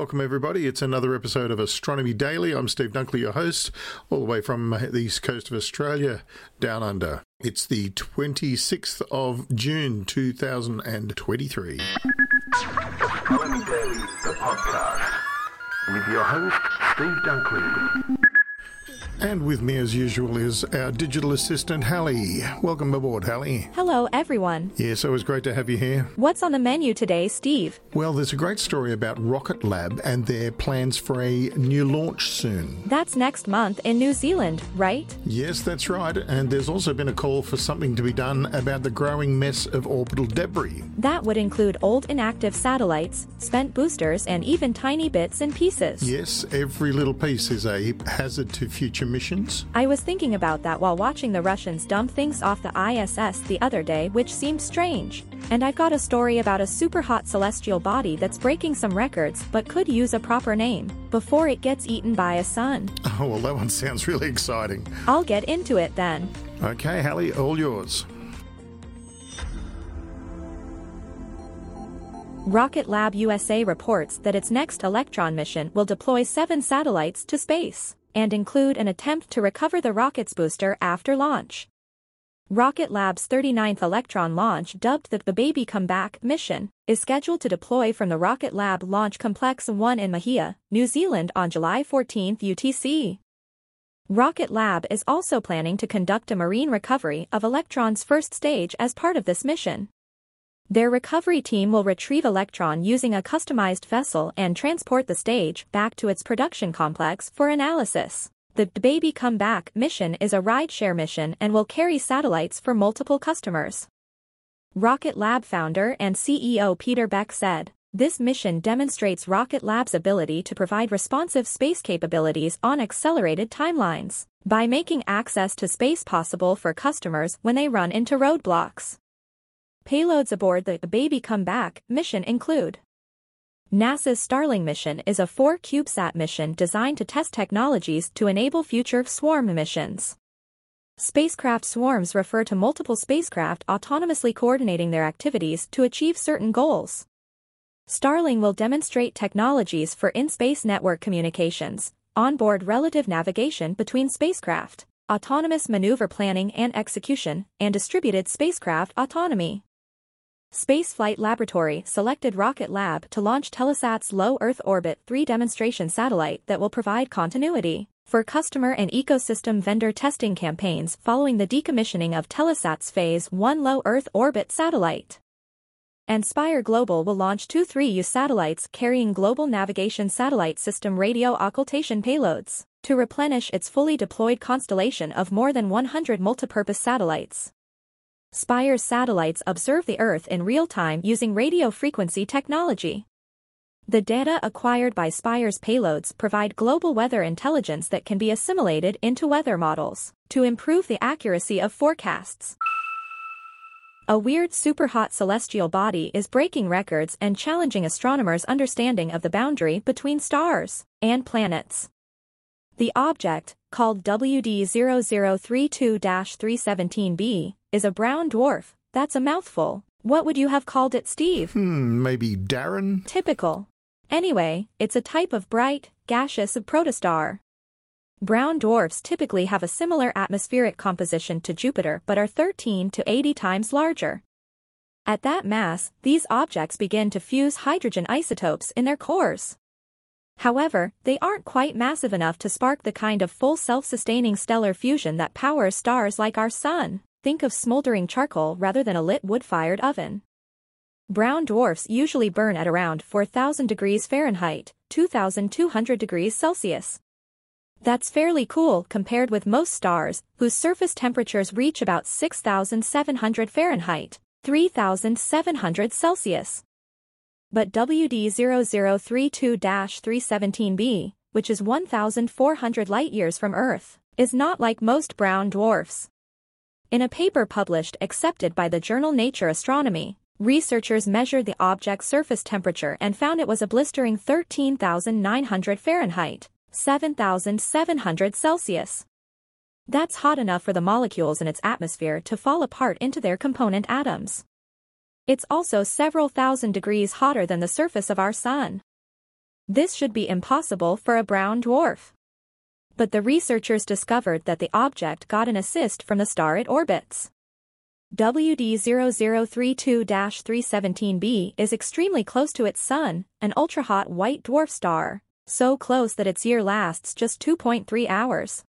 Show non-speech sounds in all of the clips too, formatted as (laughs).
Welcome, everybody. It's another episode of Astronomy Daily. I'm Steve Dunkley, your host, all the way from the east coast of Australia, down under. It's the 26th of June 2023. Astronomy Daily, the podcast, with your host, Steve Dunkley. And with me, as usual, is our digital assistant, Hallie. Welcome aboard, Hallie. Hello, everyone. Yes, always great to have you here. What's on the menu today, Steve? Well, there's a great story about Rocket Lab and their plans for a new launch soon. That's next month in New Zealand, right? Yes, that's right. And there's also been a call for something to be done about the growing mess of orbital debris. That would include old inactive satellites, spent boosters, and even tiny bits and pieces. Yes, every little piece is a hazard to future missions. I was thinking about that while watching the Russians dump things off the ISS the other day, which seemed strange. And I've got a story about a super hot celestial body that's breaking some records but could use a proper name before it gets eaten by a sun. (laughs) Oh, well, that one sounds really exciting. I'll get into it then. Okay, Hallie, all yours. Rocket Lab USA reports that its next Electron mission will deploy seven satellites to space and include an attempt to recover the rocket's booster after launch. Rocket Lab's 39th Electron launch, dubbed the Baby Comeback mission, is scheduled to deploy from the Rocket Lab Launch Complex 1 in Mahia, New Zealand on July 14 UTC. Rocket Lab is also planning to conduct a marine recovery of Electron's first stage as part of this mission. Their recovery team will retrieve Electron using a customized vessel and transport the stage back to its production complex for analysis. The Baby Come Back mission is a rideshare mission and will carry satellites for multiple customers. Rocket Lab founder and CEO Peter Beck said, This mission demonstrates Rocket Lab's ability to provide responsive space capabilities on accelerated timelines by making access to space possible for customers when they run into roadblocks. Payloads aboard the Baby Come Back mission include NASA's Starling mission is a four CubeSat mission designed to test technologies to enable future swarm missions. Spacecraft swarms refer to multiple spacecraft autonomously coordinating their activities to achieve certain goals. Starling will demonstrate technologies for in-space network communications, onboard relative navigation between spacecraft, autonomous maneuver planning and execution, and distributed spacecraft autonomy. Spaceflight Laboratory selected Rocket Lab to launch Telesat's low Earth orbit 3 demonstration satellite that will provide continuity for customer and ecosystem vendor testing campaigns following the decommissioning of Telesat's Phase 1 low Earth orbit satellite. And Spire Global will launch two 3U satellites carrying Global Navigation Satellite System radio occultation payloads to replenish its fully deployed constellation of more than 100 multipurpose satellites. Spire's satellites observe the Earth in real time using radio frequency technology. The data acquired by Spire's payloads provide global weather intelligence that can be assimilated into weather models to improve the accuracy of forecasts. A weird superhot celestial body is breaking records and challenging astronomers' understanding of the boundary between stars and planets. The object, called WD0032-317b, is a brown dwarf. That's a mouthful. What would you have called it, Steve? Hmm, maybe Darren? Typical. Anyway, it's a type of bright, gaseous protostar. Brown dwarfs typically have a similar atmospheric composition to Jupiter but are 13 to 80 times larger. At that mass, these objects begin to fuse hydrogen isotopes in their cores. However, they aren't quite massive enough to spark the kind of full self-sustaining stellar fusion that powers stars like our Sun. Think of smoldering charcoal rather than a lit wood-fired oven. Brown dwarfs usually burn at around 4,000 degrees Fahrenheit, 2,200 degrees Celsius. That's fairly cool compared with most stars, whose surface temperatures reach about 6,700 Fahrenheit, 3,700 Celsius. But WD0032-317b, which is 1,400 light-years from Earth, is not like most brown dwarfs. In a paper published accepted by the journal Nature Astronomy, researchers measured the object's surface temperature and found it was a blistering 13,900 Fahrenheit, 7,700 Celsius. That's hot enough for the molecules in its atmosphere to fall apart into their component atoms. It's also several thousand degrees hotter than the surface of our Sun. This should be impossible for a brown dwarf. But the researchers discovered that the object got an assist from the star it orbits. WD0032-317b is extremely close to its sun, an ultra-hot white dwarf star, so close that its year lasts just 2.3 hours.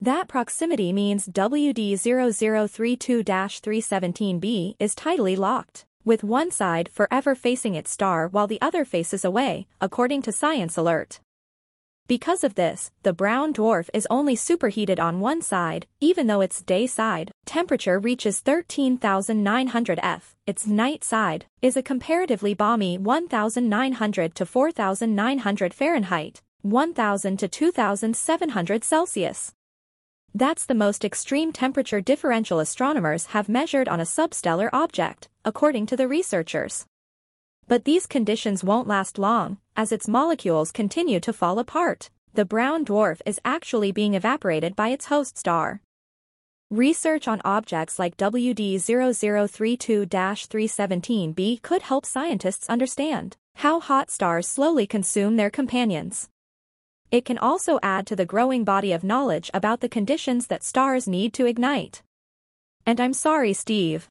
That proximity means WD0032-317b is tidally locked, with one side forever facing its star while the other faces away, according to Science Alert. Because of this, the brown dwarf is only superheated on one side, even though its day side temperature reaches 13,900 F. Its night side is a comparatively balmy 1,900 to 4,900 Fahrenheit, 1,000 to 2,700 Celsius. That's the most extreme temperature differential astronomers have measured on a substellar object, according to the researchers. But these conditions won't last long, as its molecules continue to fall apart. The brown dwarf is actually being evaporated by its host star. Research on objects like WD0032-317b could help scientists understand how hot stars slowly consume their companions. It can also add to the growing body of knowledge about the conditions that stars need to ignite. And I'm sorry Steve,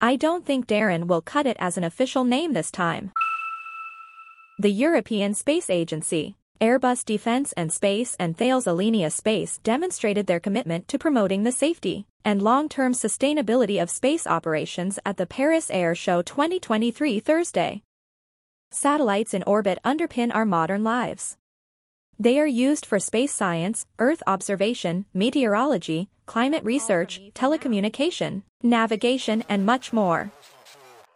I don't think Darren will cut it as an official name this time. The European Space Agency, Airbus Defence and Space and Thales Alenia Space demonstrated their commitment to promoting the safety and long-term sustainability of space operations at the Paris Air Show 2023 Thursday. Satellites in orbit underpin our modern lives. They are used for space science, Earth observation, meteorology, climate research, telecommunication, navigation and much more.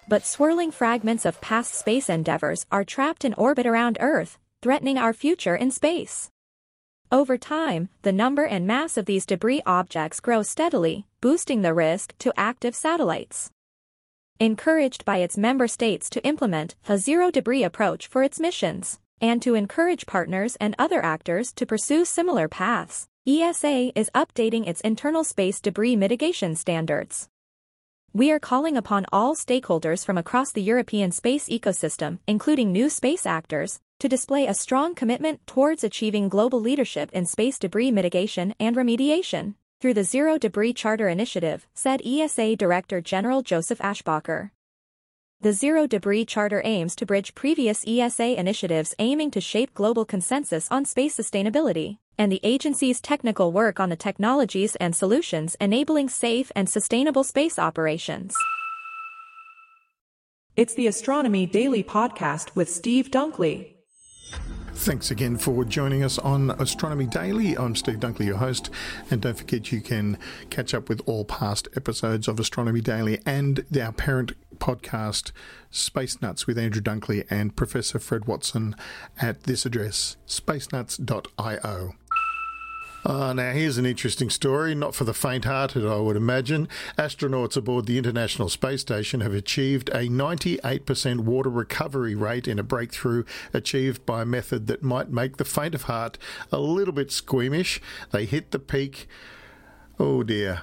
But swirling fragments of past space endeavors are trapped in orbit around Earth, threatening our future in space. Over time, the number and mass of these debris objects grow steadily, boosting the risk to active satellites. Encouraged by its member states to implement a zero-debris approach for its missions, and to encourage partners and other actors to pursue similar paths, ESA is updating its internal space debris mitigation standards. We are calling upon all stakeholders from across the European space ecosystem, including new space actors, to display a strong commitment towards achieving global leadership in space debris mitigation and remediation through the Zero Debris Charter Initiative, said ESA Director General Joseph Aschbacher. The Zero Debris Charter aims to bridge previous ESA initiatives aiming to shape global consensus on space sustainability, and the agency's technical work on the technologies and solutions enabling safe and sustainable space operations. It's the Astronomy Daily Podcast with Steve Dunkley. Thanks again for joining us on Astronomy Daily. I'm Steve Dunkley, your host, and don't forget you can catch up with all past episodes of Astronomy Daily and our parent podcast, Space Nuts with Andrew Dunkley and Professor Fred Watson at this address, spacenuts.io. Uh, now, here's an interesting story, not for the faint hearted, I would imagine. Astronauts aboard the International Space Station have achieved a 98% water recovery rate in a breakthrough achieved by a method that might make the faint of heart a little bit squeamish. They hit the peak. Oh dear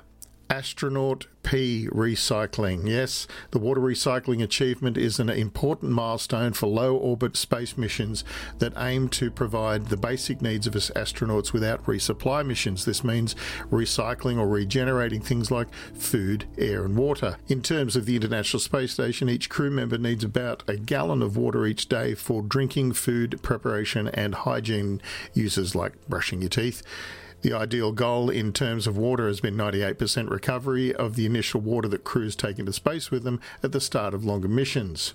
astronaut P recycling. Yes, the water recycling achievement is an important milestone for low orbit space missions that aim to provide the basic needs of us astronauts without resupply missions. This means recycling or regenerating things like food, air, and water. In terms of the International Space Station, each crew member needs about a gallon of water each day for drinking, food preparation, and hygiene uses like brushing your teeth. The ideal goal in terms of water has been 98% recovery of the initial water that crews take into space with them at the start of longer missions.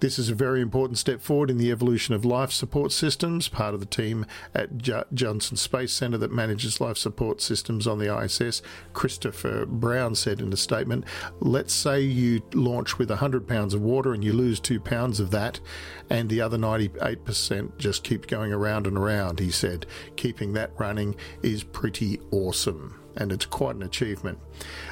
This is a very important step forward in the evolution of life support systems, part of the team at J- Johnson Space Centre that manages life support systems on the ISS. Christopher Brown said in a statement, Let's say you launch with 100 pounds of water and you lose two pounds of that, and the other 98% just keep going around and around, he said. Keeping that running is pretty awesome and it's quite an achievement.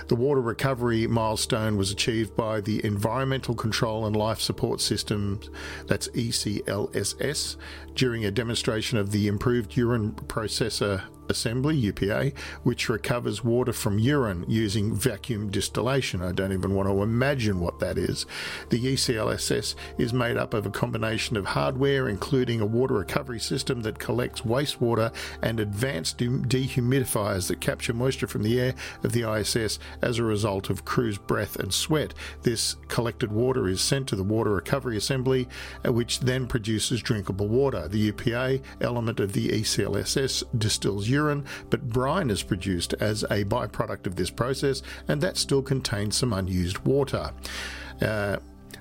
The water recovery milestone was achieved by the Environmental Control and Life Support System, that's ECLSS, during a demonstration of the improved urine processor Assembly, UPA, which recovers water from urine using vacuum distillation. I don't even want to imagine what that is. The ECLSS is made up of a combination of hardware, including a water recovery system that collects wastewater and advanced dehumidifiers that capture moisture from the air of the ISS as a result of crew's breath and sweat. This collected water is sent to the Water Recovery Assembly, uh, which then produces drinkable water. The UPA element of the ECLSS distills urine, but brine is produced as a byproduct of this process, and that still contains some unused water. Uh,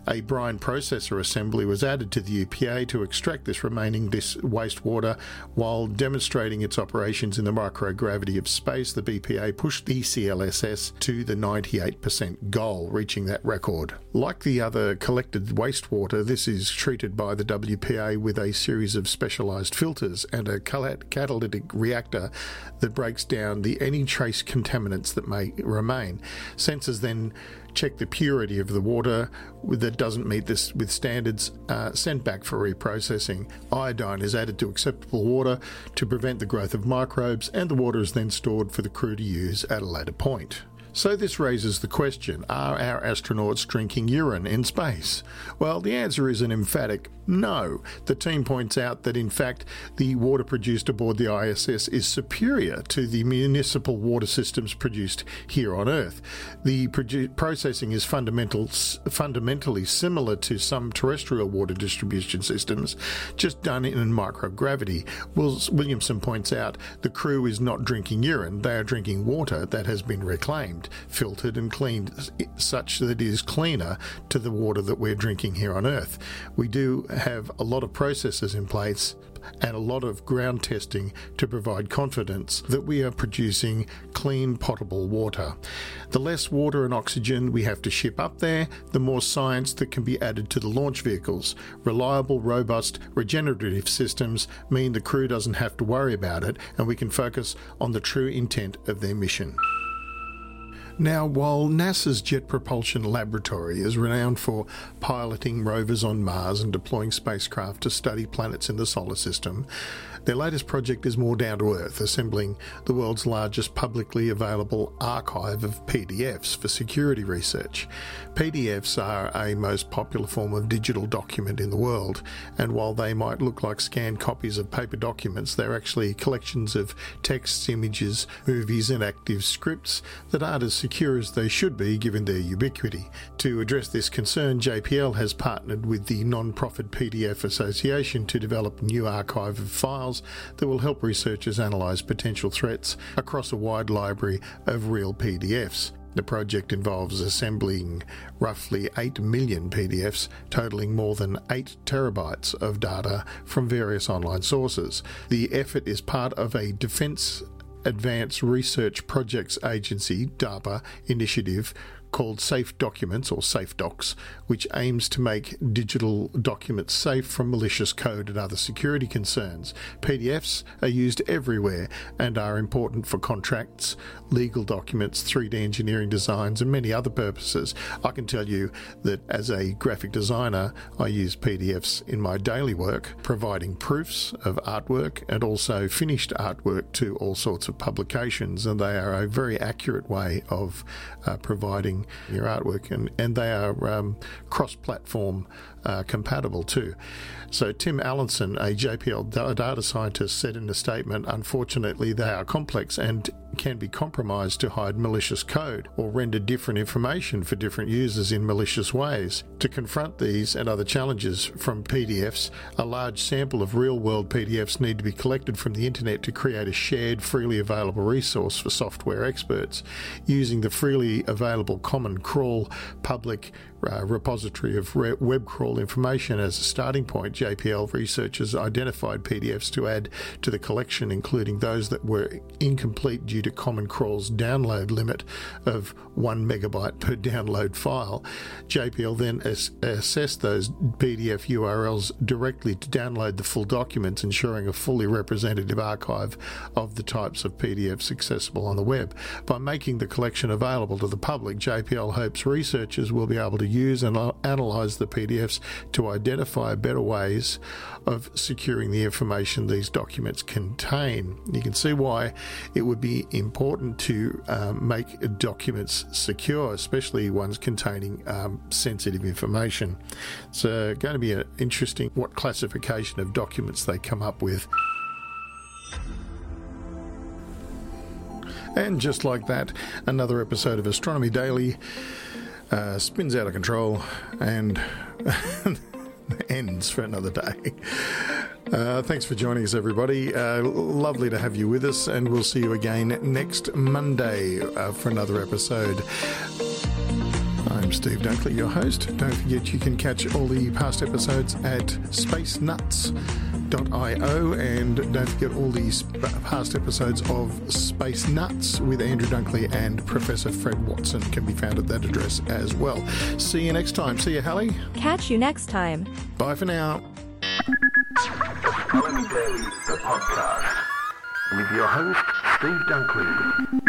a brine processor assembly was added to the UPA to extract this remaining dis- wastewater while demonstrating its operations in the microgravity of space. The BPA pushed the ECLSS to the 98% goal, reaching that record. Like the other collected wastewater, this is treated by the WPA with a series of specialized filters and a catalytic reactor that breaks down the any trace contaminants that may remain. Sensors then check the purity of the water that doesn't meet this with standards, uh, sent back for reprocessing. Iodine is added to acceptable water to prevent the growth of microbes, and the water is then stored for the crew to use at a later point. So, this raises the question are our astronauts drinking urine in space? Well, the answer is an emphatic no. The team points out that, in fact, the water produced aboard the ISS is superior to the municipal water systems produced here on Earth. The produ- processing is fundamental, fundamentally similar to some terrestrial water distribution systems, just done in microgravity. Williamson points out the crew is not drinking urine, they are drinking water that has been reclaimed filtered and cleaned such that it is cleaner to the water that we're drinking here on Earth. We do have a lot of processes in place and a lot of ground testing to provide confidence that we are producing clean, potable water. The less water and oxygen we have to ship up there, the more science that can be added to the launch vehicles. Reliable, robust, regenerative systems mean the crew doesn't have to worry about it and we can focus on the true intent of their mission. Now, while NASA's Jet Propulsion Laboratory is renowned for piloting rovers on Mars and deploying spacecraft to study planets in the solar system, their latest project is more down to earth, assembling the world's largest publicly available archive of PDFs for security research. PDFs are a most popular form of digital document in the world, and while they might look like scanned copies of paper documents, they're actually collections of texts, images, movies, and active scripts that aren't as secure as they should be given their ubiquity. To address this concern, JPL has partnered with the non profit PDF Association to develop a new archive of files files that will help researchers analyse potential threats across a wide library of real PDFs. The project involves assembling roughly 8 million PDFs, totaling more than 8 terabytes of data from various online sources. The effort is part of a Defence Advanced Research Projects Agency DARPA initiative called Safe Documents or Safe Docs, which aims to make digital documents safe from malicious code and other security concerns. PDFs are used everywhere and are important for contracts, legal documents, 3D engineering designs, and many other purposes. I can tell you that as a graphic designer, I use PDFs in my daily work, providing proofs of artwork and also finished artwork to all sorts of publications, and they are a very accurate way of uh, providing your artwork, and, and they are um, cross platform uh, compatible too. So, Tim Allison, a JPL data scientist, said in a statement Unfortunately, they are complex and can be compromised to hide malicious code or render different information for different users in malicious ways. To confront these and other challenges from PDFs, a large sample of real world PDFs need to be collected from the internet to create a shared, freely available resource for software experts. Using the freely available Common Crawl public uh, repository of web crawl information as a starting point, JPL researchers identified PDFs to add to the collection, including those that were incomplete due to Common Crawl's download limit of one megabyte per download file. JPL then as- assessed those PDF URLs directly to download the full documents, ensuring a fully representative archive of the types of PDFs accessible on the web. By making the collection available to the public, JPL hopes researchers will be able to use and analyse the PDFs to identify better ways of securing the information these documents contain. You can see why it would be important to um, make documents secure, especially ones containing um, sensitive information. It's uh, going to be interesting what classification of documents they come up with. And just like that, another episode of Astronomy Daily uh, spins out of control and (laughs) ends for another day. Uh, thanks for joining us, everybody. Uh, lovely to have you with us, and we'll see you again next Monday uh, for another episode. I'm Steve Dunkley, your host. Don't forget you can catch all the past episodes at spacenuts.io and don't forget all these past episodes of Space Nuts with Andrew Dunkley and Professor Fred Watson can be found at that address as well. See you next time. See you, Hallie. Catch you next time. Bye for now. Astronomy Daily, the podcast, with your host, Steve Dunkley.